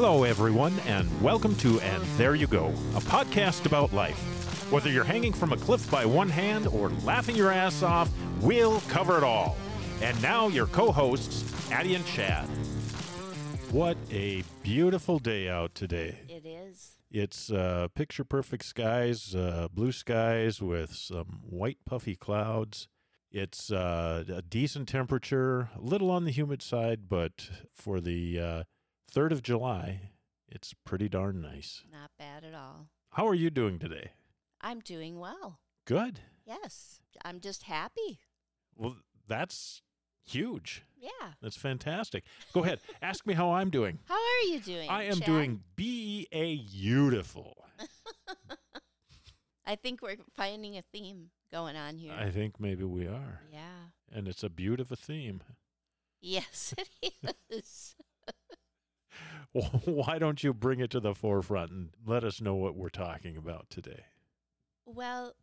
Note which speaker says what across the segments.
Speaker 1: Hello, everyone, and welcome to And There You Go, a podcast about life. Whether you're hanging from a cliff by one hand or laughing your ass off, we'll cover it all. And now, your co hosts, Addie and Chad. What a beautiful day out today.
Speaker 2: It is.
Speaker 1: It's uh, picture perfect skies, uh, blue skies with some white puffy clouds. It's uh, a decent temperature, a little on the humid side, but for the uh, 3rd of July, it's pretty darn nice.
Speaker 2: Not bad at all.
Speaker 1: How are you doing today?
Speaker 2: I'm doing well.
Speaker 1: Good.
Speaker 2: Yes. I'm just happy.
Speaker 1: Well, that's huge.
Speaker 2: Yeah.
Speaker 1: That's fantastic. Go ahead. Ask me how I'm doing.
Speaker 2: How are you doing?
Speaker 1: I am
Speaker 2: Chad?
Speaker 1: doing B A beautiful.
Speaker 2: I think we're finding a theme going on here.
Speaker 1: I think maybe we are.
Speaker 2: yeah.
Speaker 1: And it's a beautiful theme.
Speaker 2: Yes, it is.
Speaker 1: Why don't you bring it to the forefront and let us know what we're talking about today?
Speaker 2: well,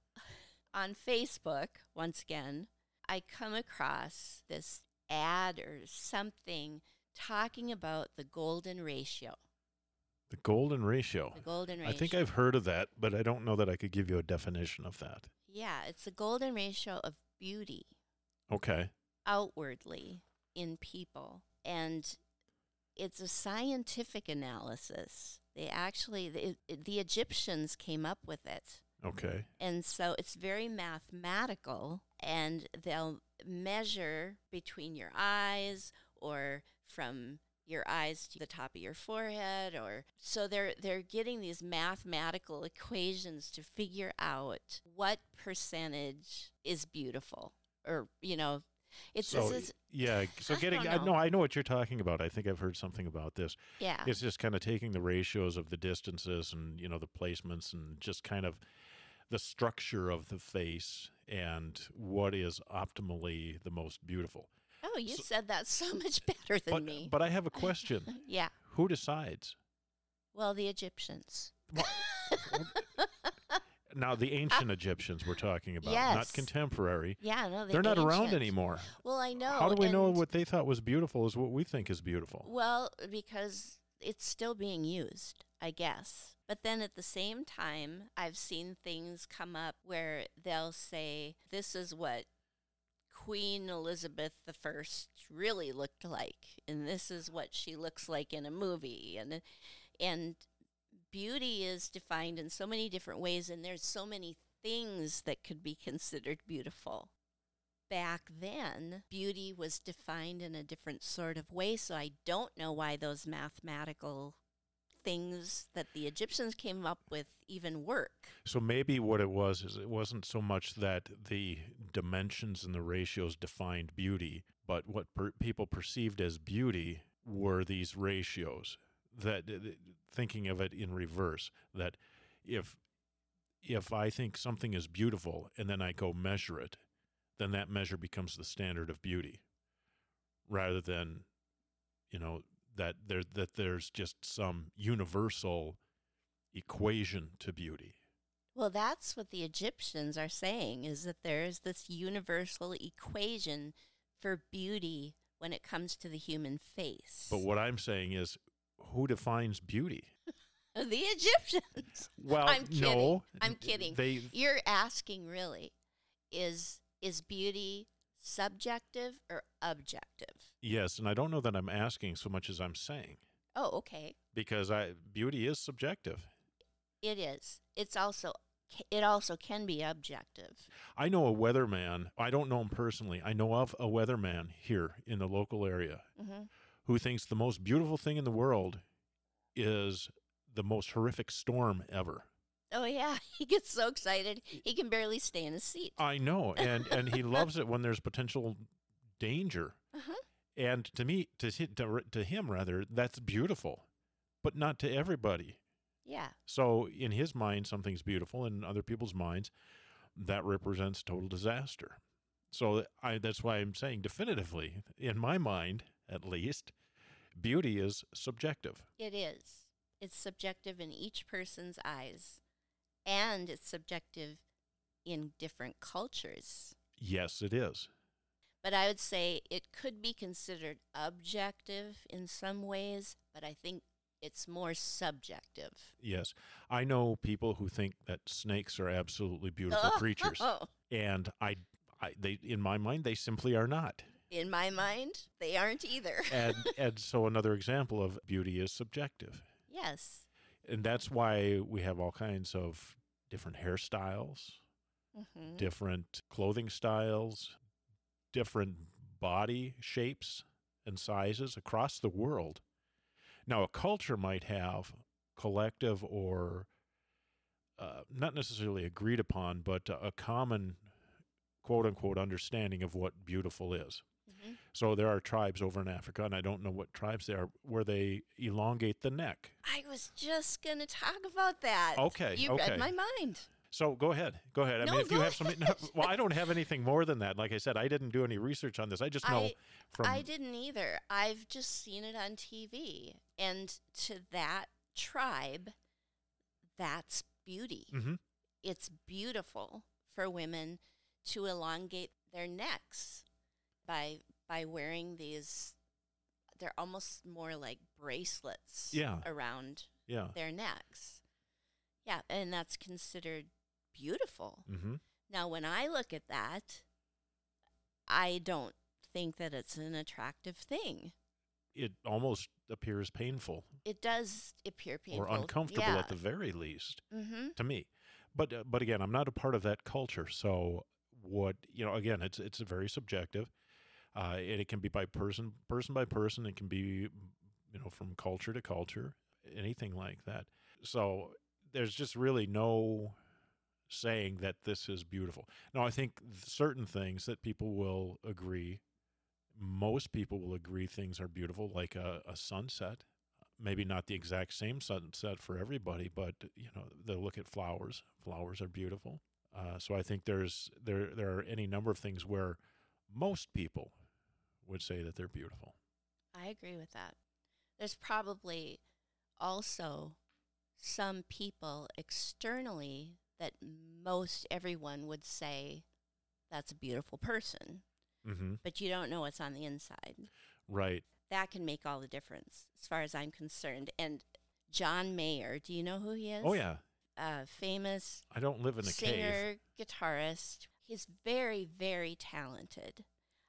Speaker 2: on Facebook, once again, I come across this ad or something talking about the golden ratio.
Speaker 1: The golden ratio.
Speaker 2: The golden ratio.
Speaker 1: I think I've heard of that, but I don't know that I could give you a definition of that.
Speaker 2: Yeah, it's the golden ratio of beauty.
Speaker 1: Okay.
Speaker 2: outwardly in people and it's a scientific analysis they actually the, the egyptians came up with it
Speaker 1: Okay.
Speaker 2: and so it's very mathematical and they'll measure between your eyes or from your eyes to the top of your forehead or so they're they're getting these mathematical equations to figure out what percentage is beautiful or you know it's
Speaker 1: so
Speaker 2: this is,
Speaker 1: yeah, so
Speaker 2: I
Speaker 1: getting I
Speaker 2: know.
Speaker 1: know I know what you're talking about. I think I've heard something about this.
Speaker 2: yeah
Speaker 1: It's just kind of taking the ratios of the distances and you know the placements and just kind of the structure of the face and what is optimally the most beautiful.
Speaker 2: oh you
Speaker 1: so-
Speaker 2: said that so much better than
Speaker 1: But
Speaker 2: me
Speaker 1: but I have a question.
Speaker 2: yeah
Speaker 1: Who decides?
Speaker 2: well the egyptians
Speaker 1: Now the uh, ancient Egyptians we're talking about, not contemporary.
Speaker 2: yeah no the
Speaker 1: They're not around anymore.
Speaker 2: well i know
Speaker 1: How do we know what they thought was beautiful is what we think is beautiful?
Speaker 2: Well, because it's still being used, I guess. But then at the same time, I've seen things come up where they'll say, this is what Queen Elizabeth I really looked like, and this is what she looks like in a movie. And, and beauty is defined in so many different ways, and there's so many things that could be considered beautiful back then, beauty was defined in a different sort of way. So I don't know why those mathematical things that the Egyptians came up with even work.
Speaker 1: So maybe what it was is it wasn't so much that the dimensions and the ratios defined beauty, but what per- people perceived as beauty were these ratios. That thinking of it in reverse, that if if I think something is beautiful and then I go measure it, then that measure becomes the standard of beauty, rather than, you know, that there that there's just some universal equation to beauty.
Speaker 2: Well, that's what the Egyptians are saying is that there is this universal equation for beauty when it comes to the human face.
Speaker 1: But what I'm saying is, who defines beauty?
Speaker 2: the Egyptians.
Speaker 1: Well,
Speaker 2: I'm kidding.
Speaker 1: no,
Speaker 2: I'm kidding.
Speaker 1: They
Speaker 2: You're asking really is is beauty subjective or objective?
Speaker 1: yes, and I don't know that I'm asking so much as I'm saying
Speaker 2: Oh, okay.
Speaker 1: because I beauty is subjective.
Speaker 2: It is. It's also it also can be objective.
Speaker 1: I know a weatherman. I don't know him personally. I know of a weatherman here in the local area
Speaker 2: hmm
Speaker 1: who thinks the most beautiful thing in the world is the most horrific storm ever.
Speaker 2: Oh yeah, he gets so excited he can barely stay in his seat.
Speaker 1: I know, and and he loves it when there's potential danger.
Speaker 2: Uh-huh.
Speaker 1: And to me, to to, to him rather, that's beautiful, but not to everybody.
Speaker 2: Yeah.
Speaker 1: So in his mind, something's beautiful, and in other people's minds, that represents total disaster. So I that's why I'm saying definitively, in my mind at least, beauty is subjective.
Speaker 2: It is. It's subjective in each person's eyes, and it's subjective in different cultures.
Speaker 1: Yes, it is.
Speaker 2: But I would say it could be considered objective in some ways, but I think it's more subjective.
Speaker 1: Yes. I know people who think that snakes are absolutely beautiful oh. creatures. And I, I they in my mind they simply are not.
Speaker 2: In my mind, they aren't either.
Speaker 1: and and so another example of beauty is subjective.
Speaker 2: yes.
Speaker 1: And that's why we have all kinds of different hairstyles,
Speaker 2: hmm
Speaker 1: different clothing styles, different body shapes and sizes across the world. Now, a culture might have collective or uh, not necessarily agreed upon, but a common quote unquote understanding of what beautiful is.
Speaker 2: Hmm
Speaker 1: So there are tribes over in Africa, and I don't know what tribes they are, where they elongate the neck.
Speaker 2: I was just going to talk about that.
Speaker 1: Okay,
Speaker 2: You
Speaker 1: okay.
Speaker 2: read my mind.
Speaker 1: So go ahead, go ahead. I
Speaker 2: No,
Speaker 1: mean, if you have some, no, well, I don't have anything more than that. Like I said, I didn't do any research on this. I just know
Speaker 2: I,
Speaker 1: from
Speaker 2: I didn't either. I've just seen it on TV. And to that tribe, that's beauty.
Speaker 1: Mhm.
Speaker 2: It's beautiful for women to elongate their necks by by wearing these they're almost more like bracelets
Speaker 1: Yeah.
Speaker 2: around
Speaker 1: yeah.
Speaker 2: their necks. Yeah, and that's considered beautiful.
Speaker 1: Mm-hmm.
Speaker 2: Now, when I look at that, I don't think that it's an attractive thing.
Speaker 1: It almost appears painful
Speaker 2: It does appear painful
Speaker 1: or uncomfortable
Speaker 2: yeah.
Speaker 1: at the very least
Speaker 2: Mm-hmm.
Speaker 1: to me. But uh, but again, I'm not a part of that culture, so what you know? Again, it's it's very subjective, uh, and it can be by person person by person. It can be you know from culture to culture, anything like that. So there's just really no saying that this is beautiful. Now, I think certain things that people will agree, most people will agree things are beautiful, like a, a sunset. Maybe not the exact same sunset for everybody, but you know they'll look at flowers. Flowers are beautiful. Uh, so I think there's there there are any number of things where most people would say that they're beautiful.
Speaker 2: I agree with that. There's probably also some people externally that most everyone would say that's a beautiful person,
Speaker 1: Mm-hmm.
Speaker 2: but you don't know what's on the inside.
Speaker 1: Right.
Speaker 2: That can make all the difference as far as I'm concerned. And John Mayer, do you know who he is?
Speaker 1: Oh yeah.
Speaker 2: Uh, famous
Speaker 1: I don't live in a cave.
Speaker 2: singer, guitarist. He's very, very talented.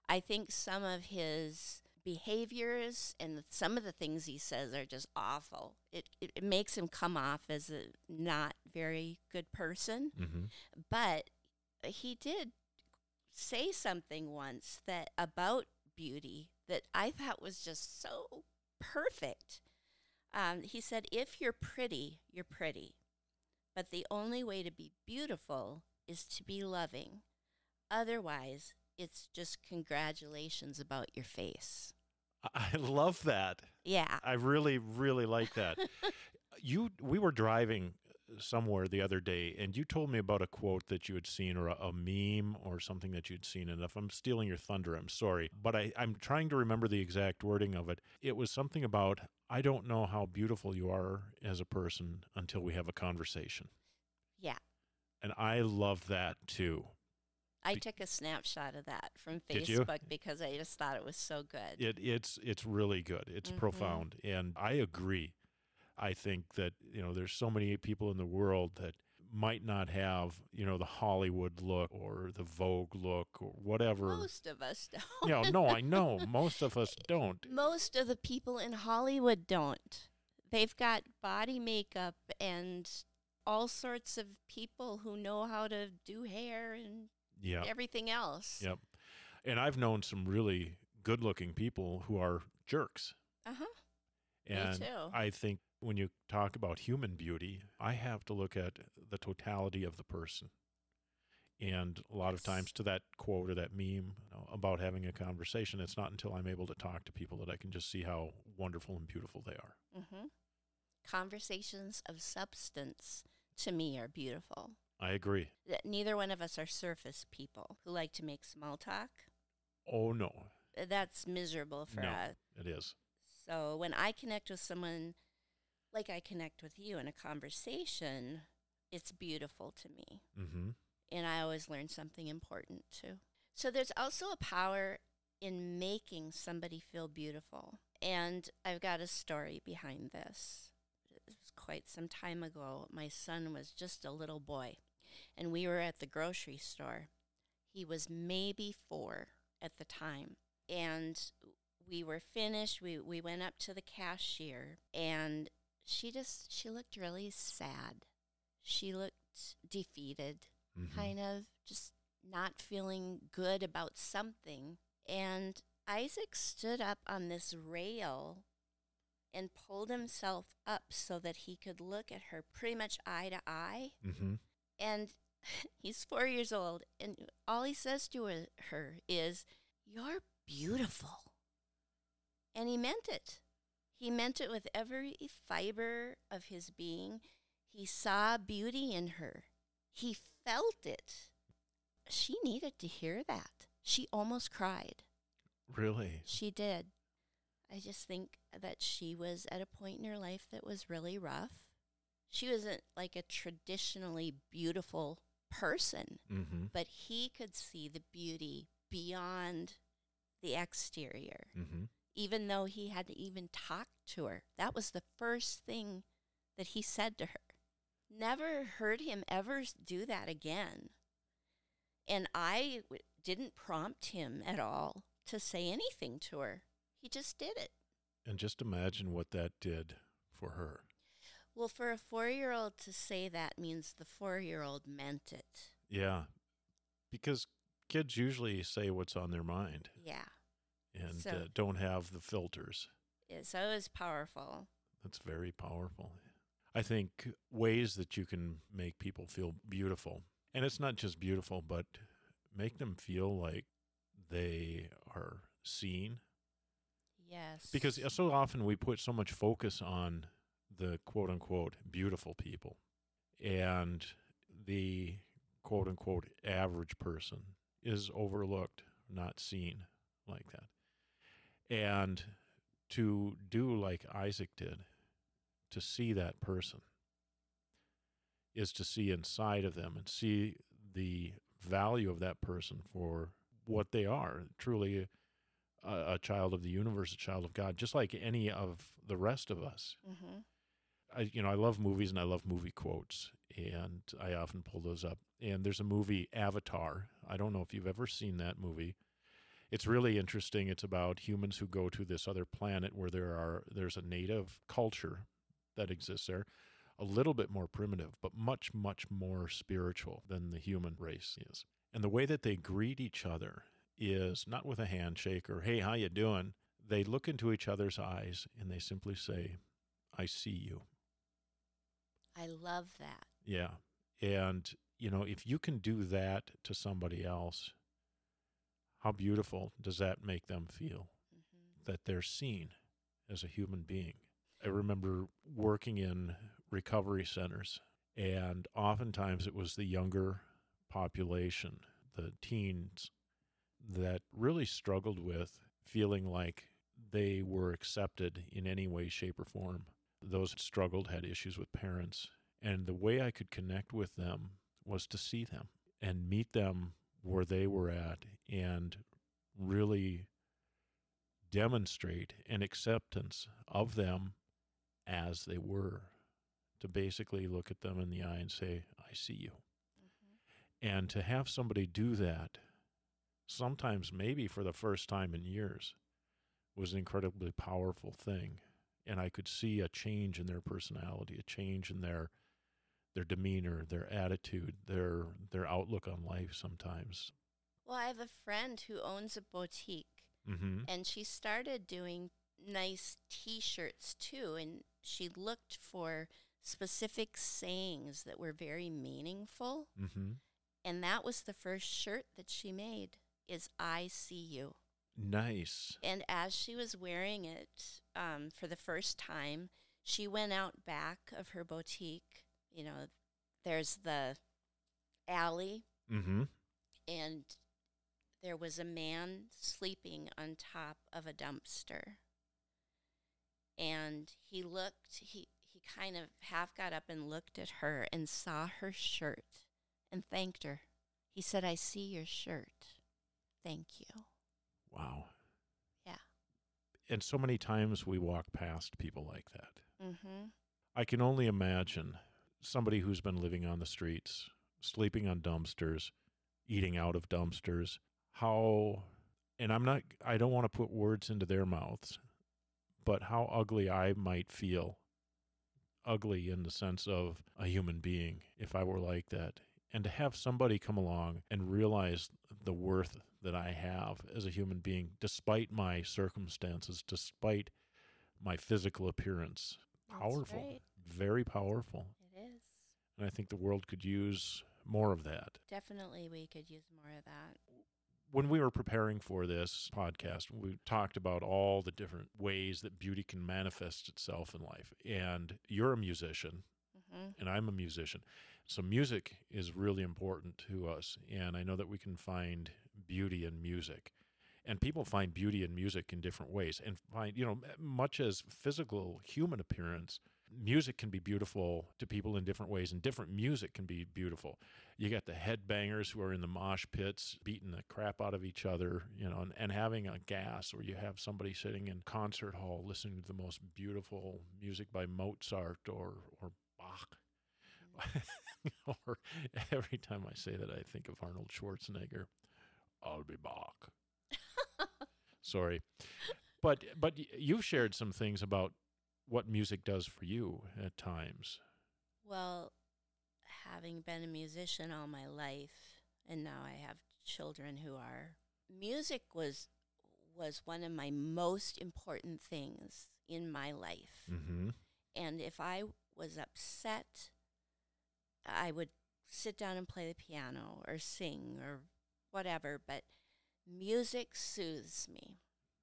Speaker 2: I think some of his behaviors and some of the things he says are just awful. It, it, it makes him come off as a not very good person.
Speaker 1: Mm-hmm.
Speaker 2: But he did say something once that about beauty that I thought was just so perfect. Um, he said, "If you're pretty, you're pretty, but the only way to be beautiful is to be loving. Otherwise, it's just congratulations about your face."
Speaker 1: I love that.
Speaker 2: Yeah.
Speaker 1: I really, really like that. you, we were driving somewhere the other day, and you told me about a quote that you had seen, or a, a meme, or something that you'd seen. And if I'm stealing your thunder, I'm sorry, but I, I'm trying to remember the exact wording of it. It was something about, "I don't know how beautiful you are as a person until we have a conversation,"
Speaker 2: Yeah.
Speaker 1: and I love that too.
Speaker 2: I
Speaker 1: Be-
Speaker 2: took a snapshot of that from Facebook because I just thought it was so good.
Speaker 1: It it's it's really good. It's
Speaker 2: Mhm.
Speaker 1: profound, and I agree. I think that you know there's so many people in the world that might not have you know the Hollywood look or the Vogue look or whatever.
Speaker 2: Most of us don't.
Speaker 1: you know, no, I know most of us don't.
Speaker 2: Most of the people in Hollywood don't. They've got body makeup and all sorts of people who know how to do hair and
Speaker 1: Yeah,
Speaker 2: everything else.
Speaker 1: Yep. and I've known some really good-looking people who are jerks,
Speaker 2: Uh huh. Me too.
Speaker 1: I think when you talk about human beauty, I have to look at the totality of the person. And a lot of times, to that quote or that meme you know, about having a conversation, it's not until I'm able to talk to people that I can just see how wonderful and beautiful they are.
Speaker 2: Mm-hmm. Conversations of substance to me are beautiful.
Speaker 1: I agree.
Speaker 2: That neither one of us are surface people who like to make small talk.
Speaker 1: Oh, no,
Speaker 2: Uh, That's miserable for
Speaker 1: No.
Speaker 2: us.
Speaker 1: it is.
Speaker 2: So when I connect with someone like I connect with you in a conversation, it's beautiful to me.
Speaker 1: Mm-hmm.
Speaker 2: And I always learn something important too. So there's also a power in making somebody feel beautiful. And I've got a story behind this. It was quite some time ago. My son was just a little boy, and we were at the grocery store. He was maybe four at the time. And we were finished. We, we went up to the cashier, and she just, she looked really sad. She looked defeated,
Speaker 1: Mhm.
Speaker 2: kind of just not feeling good about something. And Isaac stood up on this rail and pulled himself up so that he could look at her pretty much eye to eye.
Speaker 1: Mhm.
Speaker 2: And he's four years old, and all he says to her- is, You're beautiful. And he meant it. He meant it with every fiber of his being. He saw beauty in her, he felt it. She needed to hear that. She almost cried.
Speaker 1: Really?
Speaker 2: She did. I just think that she was at a point in her life that was really rough. She wasn't like a traditionally beautiful person,
Speaker 1: Mm-hmm.
Speaker 2: but he could see the beauty beyond the exterior,
Speaker 1: Mm-hmm.
Speaker 2: even though he hadn't even talked to her. That was the first thing that he said to her. Never heard him ever do that again. And I w- didn't prompt him at all to say anything to her. He just did it.
Speaker 1: And just imagine what that did for her.
Speaker 2: Well, for a four year old to say that means the four year old meant it.
Speaker 1: Yeah. Because kids usually say what's on their mind
Speaker 2: Yeah.
Speaker 1: and
Speaker 2: So-
Speaker 1: uh, don't have the filters.
Speaker 2: Yeah, So it was powerful.
Speaker 1: That's very powerful. I think ways that you can make people feel beautiful, and it's not just beautiful, but make them feel like they are seen.
Speaker 2: Yes.
Speaker 1: Because so often we put so much focus on the quote unquote beautiful people, and the quote unquote average person is overlooked, not seen like that. And to do like Isaac did, to see that person, is to see inside of them and see the value of that person for what they are truly a, a child of the universe, a child of God, just like any of the rest of us.
Speaker 2: hmm
Speaker 1: I, you know, I love movies and I love movie quotes, and I often pull those up. And there's a movie, Avatar. I don't know if you've ever seen that movie. It's really interesting. It's about humans who go to this other planet where there are there's a native culture that exists there, a little bit more primitive, but much much more spiritual than the human race is. And the way that they greet each other is not with a handshake or "Hey, how you doing?" They look into each other's eyes and they simply say, "I see you."
Speaker 2: I love that.
Speaker 1: Yeah. And, you know, if you can do that to somebody else, how beautiful does that make them feel
Speaker 2: hmm
Speaker 1: that they're seen as a human being? I remember working in recovery centers, and oftentimes it was the younger population, the teens, that really struggled with feeling like they were accepted in any way, shape, or form. Those that struggled had issues with parents. And the way I could connect with them was to see them and meet them where they were at and really demonstrate an acceptance of them as they were. To basically look at them in the eye and say, I see you.
Speaker 2: hmm
Speaker 1: And to have somebody do that, sometimes maybe for the first time in years, was an incredibly powerful thing. And I could see a change in their personality, a change in their their demeanor, their attitude, their their outlook on life sometimes.
Speaker 2: Well, I have a friend who owns a boutique,
Speaker 1: Mm-hmm.
Speaker 2: and she started doing nice t shirts too. And she looked for specific sayings that were very meaningful.
Speaker 1: Mm-hmm.
Speaker 2: And that was the first shirt that she made is I see you.
Speaker 1: Nice.
Speaker 2: And as she was wearing it um, for the first time, she went out back of her boutique. You know, there's the alley,
Speaker 1: Mm-hmm.
Speaker 2: and there was a man sleeping on top of a dumpster. And he looked, he, he kind of half got up and looked at her and saw her shirt and thanked her. He said, I see your shirt. Thank you.
Speaker 1: Wow.
Speaker 2: Yeah.
Speaker 1: and so many times we walk past people like that.
Speaker 2: Mhm.
Speaker 1: I can only imagine somebody who's been living on the streets, sleeping on dumpsters, eating out of dumpsters, how and I'm not I don't want to put words into their mouths, but how ugly I might feel. Ugly in the sense of a human being if I were like that. And to have somebody come along and realize the worth that I have as a human being, despite my circumstances, despite my physical appearance.
Speaker 2: That's
Speaker 1: Powerful.
Speaker 2: right.
Speaker 1: Very powerful.
Speaker 2: It is.
Speaker 1: And I think the world could use more of that.
Speaker 2: Definitely we could use more of that.
Speaker 1: When we were preparing for this podcast, we talked about all the different ways that beauty can manifest itself in life. And you're a musician,
Speaker 2: Mhm.
Speaker 1: and I'm a musician. So music is really important to us. And I know that we can find beauty in music. And people find beauty in music in different ways and find, you know, much as physical human appearance, music can be beautiful to people in different ways, and different music can be beautiful. You got the headbangers who are in the mosh pits beating the crap out of each other, you know, and, and having a gas, or you have somebody sitting in concert hall listening to the most beautiful music by Mozart or, or Bach. Mm-hmm. or every time I say that, I think of Arnold Schwarzenegger. I'll be back. Sorry, but but you've shared some things about what music does for you at times.
Speaker 2: Well, having been a musician all my life, and now I have children who are, music was was one of my most important things in my life.
Speaker 1: Mm-hmm.
Speaker 2: And if I was upset, I would sit down and play the piano or sing or whatever, but music soothes me.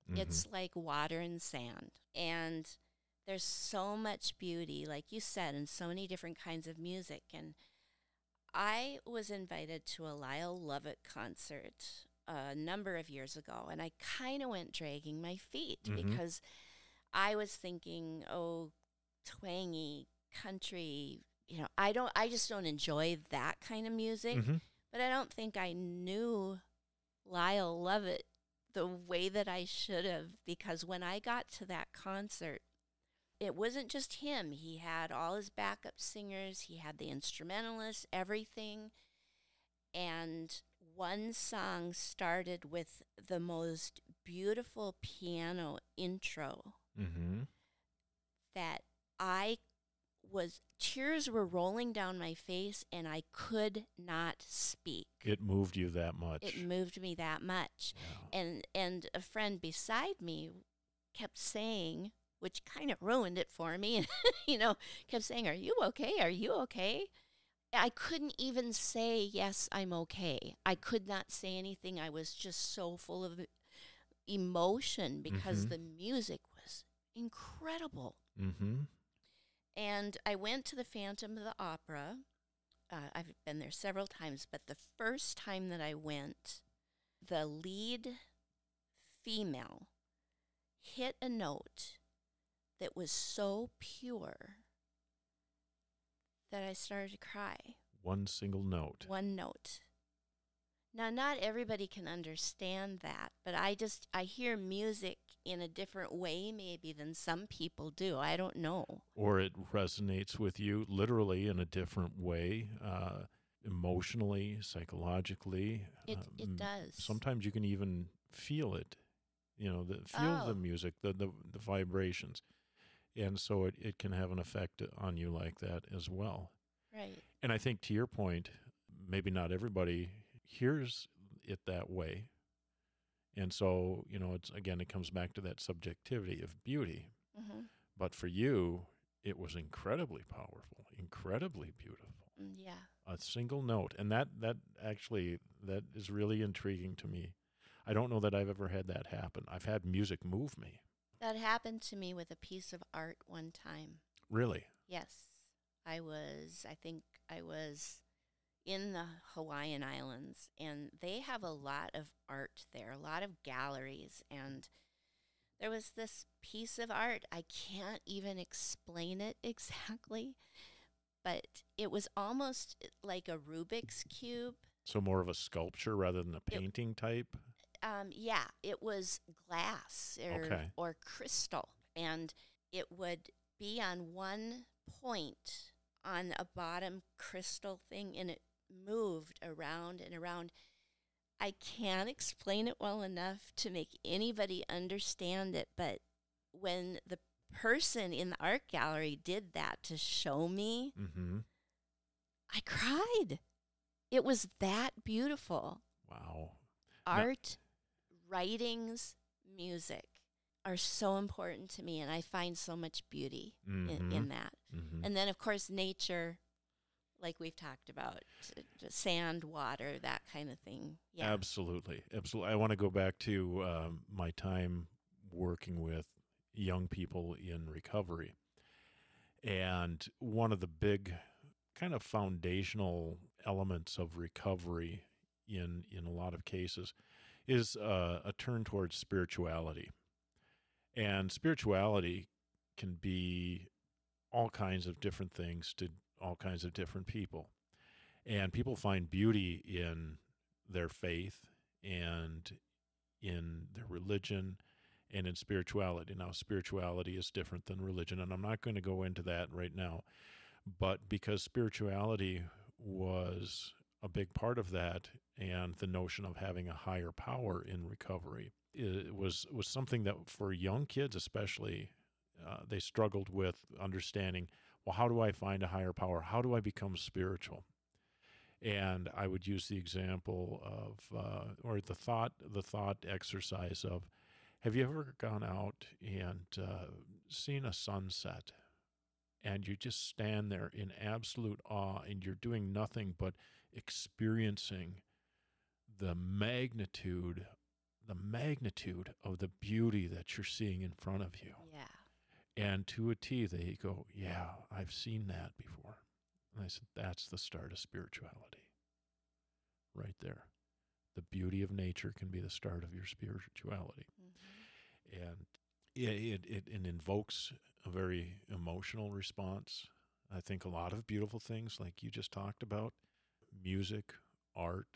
Speaker 1: Mm-hmm.
Speaker 2: It's like water and sand. And there's so much beauty, like you said, in so many different kinds of music. And I was invited to a Lyle Lovett concert a number of years ago, and I kind of went dragging my feet
Speaker 1: Mhm.
Speaker 2: because I was thinking, oh, twangy country. You know, I don't. I just don't enjoy that kind of music.
Speaker 1: Mhm.
Speaker 2: But I don't think I knew Lyle Lovett the way that I should have because when I got to that concert, it wasn't just him. He had all his backup singers, he had the instrumentalists, everything. And one song started with the most beautiful piano intro
Speaker 1: Mm-hmm.
Speaker 2: that I was tears were rolling down my face and I could not speak.
Speaker 1: It moved you that much.
Speaker 2: It moved me that much.
Speaker 1: Yeah.
Speaker 2: And and a friend beside me kept saying, which kind of ruined it for me, you know, kept saying, "Are you okay? Are you okay?" I couldn't even say, "Yes, I'm okay." I could not say anything. I was just so full of emotion because
Speaker 1: Mhm.
Speaker 2: the music was incredible.
Speaker 1: Mm-hmm.
Speaker 2: And I went to the Phantom of the Opera. Uh, I've been there several times, but the first time that I went, the lead female hit a note that was so pure that I started to cry.
Speaker 1: One single note.
Speaker 2: One note. Now, not everybody can understand that, but I just, I hear music in a different way maybe than some people do. I don't know.
Speaker 1: Or it resonates with you literally in a different way, uh, emotionally, psychologically.
Speaker 2: It,
Speaker 1: um,
Speaker 2: it does.
Speaker 1: Sometimes you can even feel it. You know, the, feel
Speaker 2: Oh.
Speaker 1: the music, the, the the vibrations, and so it, it can have an effect on you like that as well.
Speaker 2: Right.
Speaker 1: And I think to your point, maybe not everybody hears it that way. And so, you know, it's again, it comes back to that subjectivity of beauty.
Speaker 2: Mm-hmm.
Speaker 1: But for you, it was incredibly powerful, incredibly beautiful.
Speaker 2: Mm, Yeah.
Speaker 1: A single note. And that, that actually, that is really intriguing to me. I don't know that I've ever had that happen. I've had music move me.
Speaker 2: That happened to me with a piece of art one time.
Speaker 1: Really?
Speaker 2: Yes. I was, I think I was in the Hawaiian Islands, and they have a lot of art there, a lot of galleries. And there was this piece of art. I can't even explain it exactly, but it was almost like a Rubik's Cube.
Speaker 1: So more of a sculpture rather than a painting type?
Speaker 2: um, yeah, it was glass or
Speaker 1: Okay.
Speaker 2: or crystal, and it would be on one point on a bottom crystal thing, and it moved around and around. I can't explain it well enough to make anybody understand it, but when the person in the art gallery did that to show me,
Speaker 1: Mm-hmm.
Speaker 2: I cried. It was that beautiful.
Speaker 1: Wow.
Speaker 2: Art, writings, music are so important to me, and I find so much beauty in,
Speaker 1: Mhm.
Speaker 2: in that.
Speaker 1: Mm-hmm.
Speaker 2: And then, of course, nature, like we've talked about, sand, water, that kind of thing. Yeah.
Speaker 1: Absolutely, absolutely. I want to go back to um, my time working with young people in recovery, and one of the big kind of foundational elements of recovery in in a lot of cases is uh, a turn towards spirituality, and spirituality can be all kinds of different things to all kinds of different people, and people find beauty in their faith and in their religion and in spirituality. Now, spirituality is different than religion, and I'm not going to go into that right now. But because spirituality was a big part of that, and the notion of having a higher power in recovery it was was something that for young kids, especially, uh, they struggled with understanding. Well, how do I find a higher power? How do I become spiritual? and I would use the example of uh, or the thought the thought exercise of have you ever gone out and uh, seen a sunset and you just stand there in absolute awe and you're doing nothing but experiencing the magnitude the magnitude of the beauty that you're seeing in front of you
Speaker 2: yeah.
Speaker 1: And to a T, they go, Yeah, I've seen that before. And I said, That's the start of spirituality. Right there. The beauty of nature can be the start of your spirituality.
Speaker 2: Mhm.
Speaker 1: And it, it, it, it invokes a very emotional response. I think a lot of beautiful things, like you just talked about, music, art,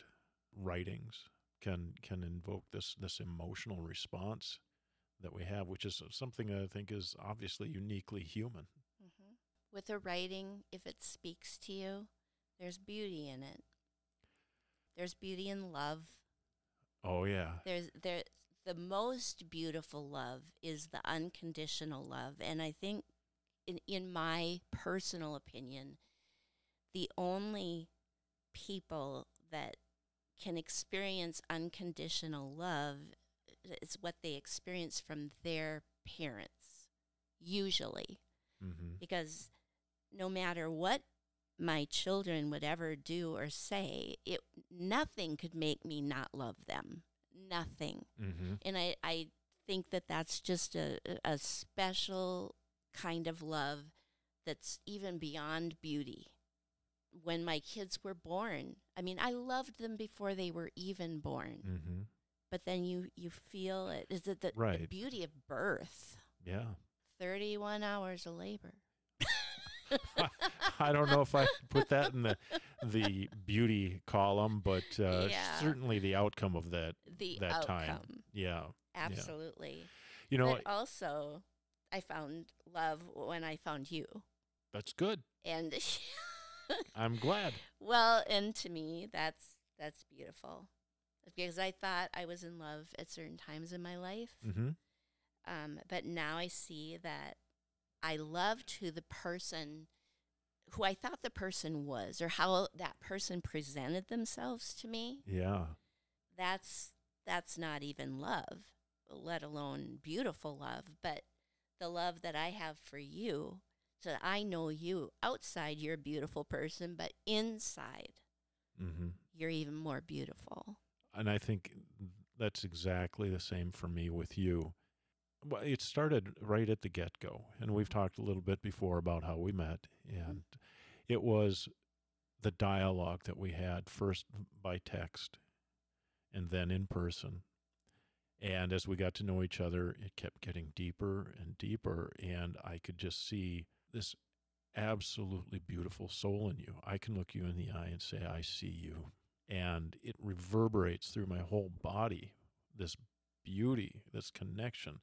Speaker 1: writings, can can invoke this this emotional response that we have, which is something I think is obviously uniquely human.
Speaker 2: Mhm. With a writing, if it speaks to you, there's beauty in it. There's beauty in love.
Speaker 1: Oh yeah,
Speaker 2: There's there the most beautiful love is the unconditional love, and I think, in in my personal opinion, the only people that can experience unconditional love is what they experience from their parents, usually
Speaker 1: mm-hmm.
Speaker 2: because no matter what my children would ever do or say, it nothing could make me not love them. Nothing.
Speaker 1: Mm-hmm.
Speaker 2: And I, I think that that's just a, a special kind of love that's even beyond beauty. When my kids were born, I mean, I loved them before they were even born.
Speaker 1: Mm-hmm.
Speaker 2: But then you, you feel it. Is it the, the beauty of birth?
Speaker 1: Yeah.
Speaker 2: 31 hours of labor.
Speaker 1: I don't know if I put that in the the beauty column, but uh,
Speaker 2: Yeah.
Speaker 1: certainly the outcome of that.
Speaker 2: the
Speaker 1: that time. Yeah.
Speaker 2: Absolutely.
Speaker 1: You know,
Speaker 2: but also, I found love when I found you.
Speaker 1: that's good.
Speaker 2: And
Speaker 1: I'm glad.
Speaker 2: well, and to me, that's that's beautiful because I thought I was in love at certain times in my life,
Speaker 1: Mm-hmm.
Speaker 2: um, but now I see that I loved who the person, who I thought the person was, or how that person presented themselves to me.
Speaker 1: Yeah.
Speaker 2: that's that's not even love, let alone beautiful love, but the love that I have for you, so that I know you outside you're a beautiful person, but inside
Speaker 1: Mm-hmm.
Speaker 2: you're even more beautiful.
Speaker 1: And I think that's exactly the same for me with you. Well, it started right at the get go, and we've talked a little bit before about how we met, mm-hmm. and it was the dialogue that we had first by text and then in person. And as we got to know each other, it kept getting deeper and deeper, and I could just see this absolutely beautiful soul in you. I can look you in the eye and say, I see you and it reverberates through my whole body this beauty, this connection,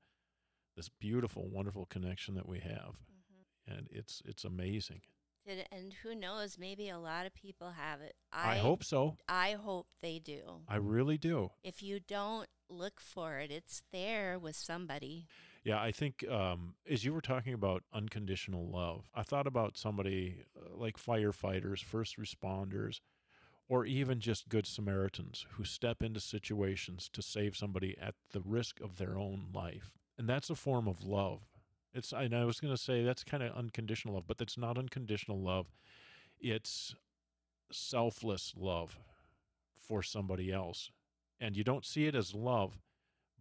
Speaker 1: this beautiful, wonderful connection that we have,
Speaker 2: hmm
Speaker 1: and it's it's amazing.
Speaker 2: And who knows? Maybe a lot of people have it.
Speaker 1: I, hope so.
Speaker 2: I hope they do.
Speaker 1: I really do.
Speaker 2: If you don't look for it, it's there with somebody.
Speaker 1: Yeah, I think um, as you were talking about unconditional love, I thought about somebody uh, like firefighters, first responders, or even just good Samaritans who step into situations to save somebody at the risk of their own life. And that's a form of love. It's and I was going to say that's kind of unconditional love, but that's not unconditional love. It's selfless love for somebody else. And you don't see it as love,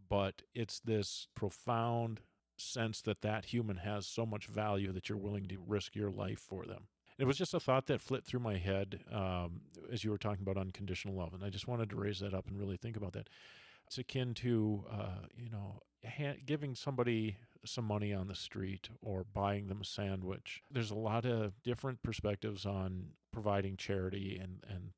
Speaker 1: but it's this profound sense that that human has so much value that you're willing to risk your life for them. It was just a thought that flit through my head um, as you were talking about unconditional love, and I just wanted to raise that up and really think about that. It's akin to, uh, you know, ha- giving somebody some money on the street or buying them a sandwich. There's a lot of different perspectives on providing charity and and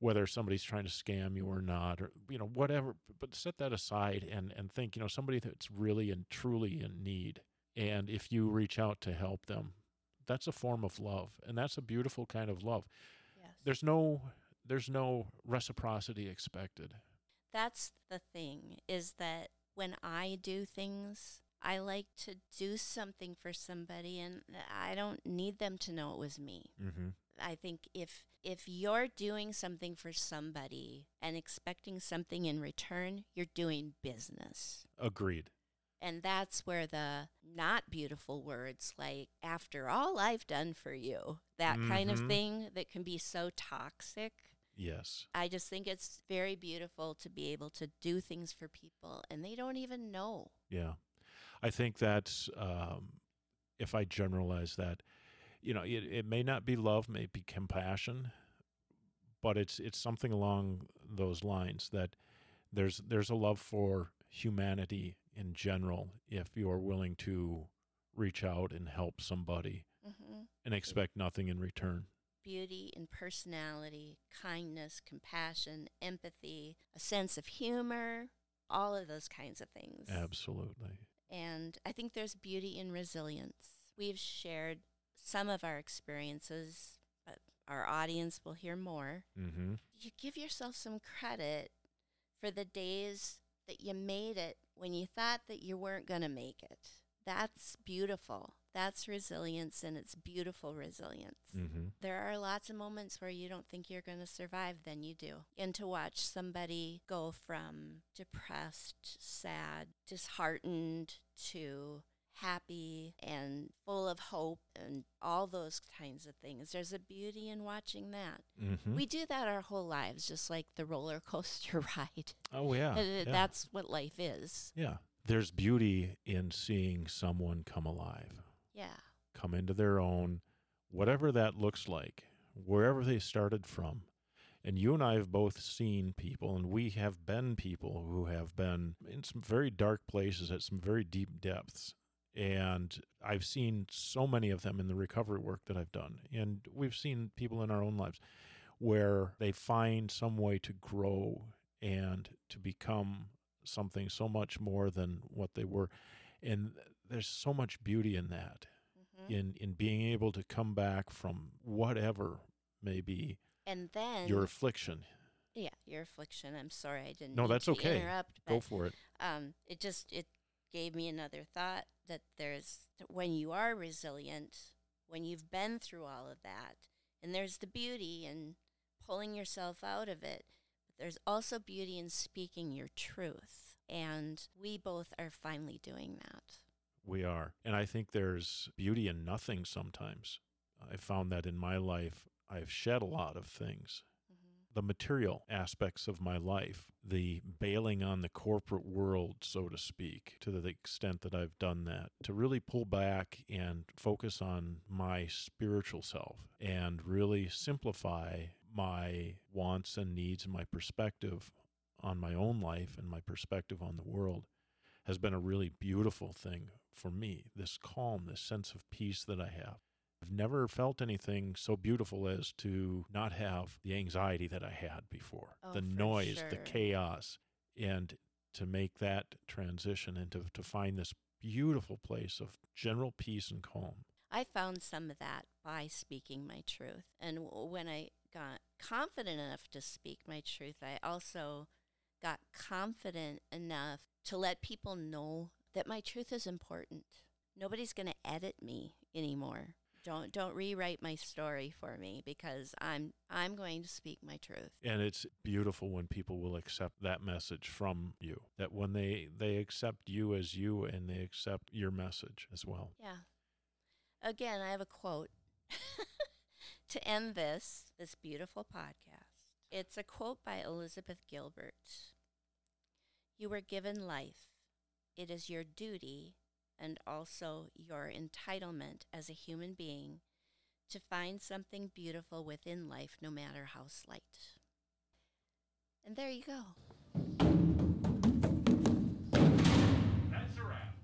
Speaker 1: whether somebody's trying to scam you or not or you know whatever but set that aside and and think you know somebody that's really and truly in need and if you reach out to help them that's a form of love and that's a beautiful kind of love
Speaker 2: Yes.
Speaker 1: there's no there's no reciprocity expected
Speaker 2: That's the thing is that when I do things, I like to do something for somebody and I don't need them to know it was me.
Speaker 1: mm-hmm.
Speaker 2: I think if if you're doing something for somebody and expecting something in return, you're doing business.
Speaker 1: agreed
Speaker 2: And that's where the not beautiful words like after all I've done for you, that kind of
Speaker 1: Mhm.
Speaker 2: thing that can be so toxic.
Speaker 1: yes
Speaker 2: I just think it's very beautiful to be able to do things for people and they don't even know.
Speaker 1: Yeah. I think that's, um, if I generalize that, you know, it, it may not be love, may be compassion, but it's it's something along those lines that there's there's a love for humanity in general if you're willing to reach out and help somebody
Speaker 2: hmm
Speaker 1: and expect nothing in return.
Speaker 2: Beauty and personality, kindness, compassion, empathy, a sense of humor, all of those kinds of things.
Speaker 1: Absolutely.
Speaker 2: And I think there's beauty in resilience. We've shared some of our experiences, but our audience will hear more.
Speaker 1: Mm-hmm.
Speaker 2: You give yourself some credit for the days that you made it when you thought that you weren't going to make it. That's beautiful. That's resilience, and it's beautiful resilience.
Speaker 1: Mm-hmm.
Speaker 2: There are lots of moments where you don't think you're going to survive, then you do. And to watch somebody go from depressed, sad, disheartened to happy and full of hope and all those kinds of things. There's a beauty in watching that.
Speaker 1: Mm-hmm.
Speaker 2: We do that our whole lives, just like the roller coaster ride.
Speaker 1: oh yeah. Yeah.
Speaker 2: That's what life is.
Speaker 1: yeah. There's beauty in seeing someone come alive.
Speaker 2: Yeah.
Speaker 1: come into their own, whatever that looks like, wherever they started from. And you and I have both seen people, and we have been people who have been in some very dark places at some very deep depths. And I've seen so many of them in the recovery work that I've done. And we've seen people in our own lives where they find some way to grow and to become something so much more than what they were. And there's so much beauty in that
Speaker 2: hmm
Speaker 1: in in being able to come back from whatever may be
Speaker 2: And then,
Speaker 1: your affliction.
Speaker 2: yeah, your affliction. I'm sorry I didn't.
Speaker 1: No, that's okay.
Speaker 2: Interrupt,
Speaker 1: Go for it.
Speaker 2: um, it just it gave me another thought that there's when you are resilient, when you've been through all of that, and there's the beauty in pulling yourself out of it. But there's also beauty in speaking your truth, and we both are finally doing that.
Speaker 1: We are. And I think there's beauty in nothing sometimes. I found that in my life, I've shed a lot of things. The material aspects of my life, the bailing on the corporate world, so to speak, to the extent that I've done that, to really pull back and focus on my spiritual self and really simplify my wants and needs and my perspective on my own life and my perspective on the world has been a really beautiful thing for me. This calm, this sense of peace that I have. I've never felt anything so beautiful as to not have the anxiety that I had before,
Speaker 2: Oh,
Speaker 1: the noise, the chaos. And to make that transition and to, to find this beautiful place of general peace and calm.
Speaker 2: I found some of that by speaking my truth. And when I got confident enough to speak my truth, I also got confident enough to let people know that my truth is important. Nobody's going to edit me anymore. Don't don't rewrite my story for me because I'm I'm going to speak my truth.
Speaker 1: And it's beautiful when people will accept that message from you. That when they they accept you as you and they accept your message as well.
Speaker 2: Yeah. Again, I have a quote to end this this beautiful podcast. It's a quote by Elizabeth Gilbert. You were given life. It is your duty and also your entitlement as a human being to find something beautiful within life, no matter how slight. And there you go. That's a wrap.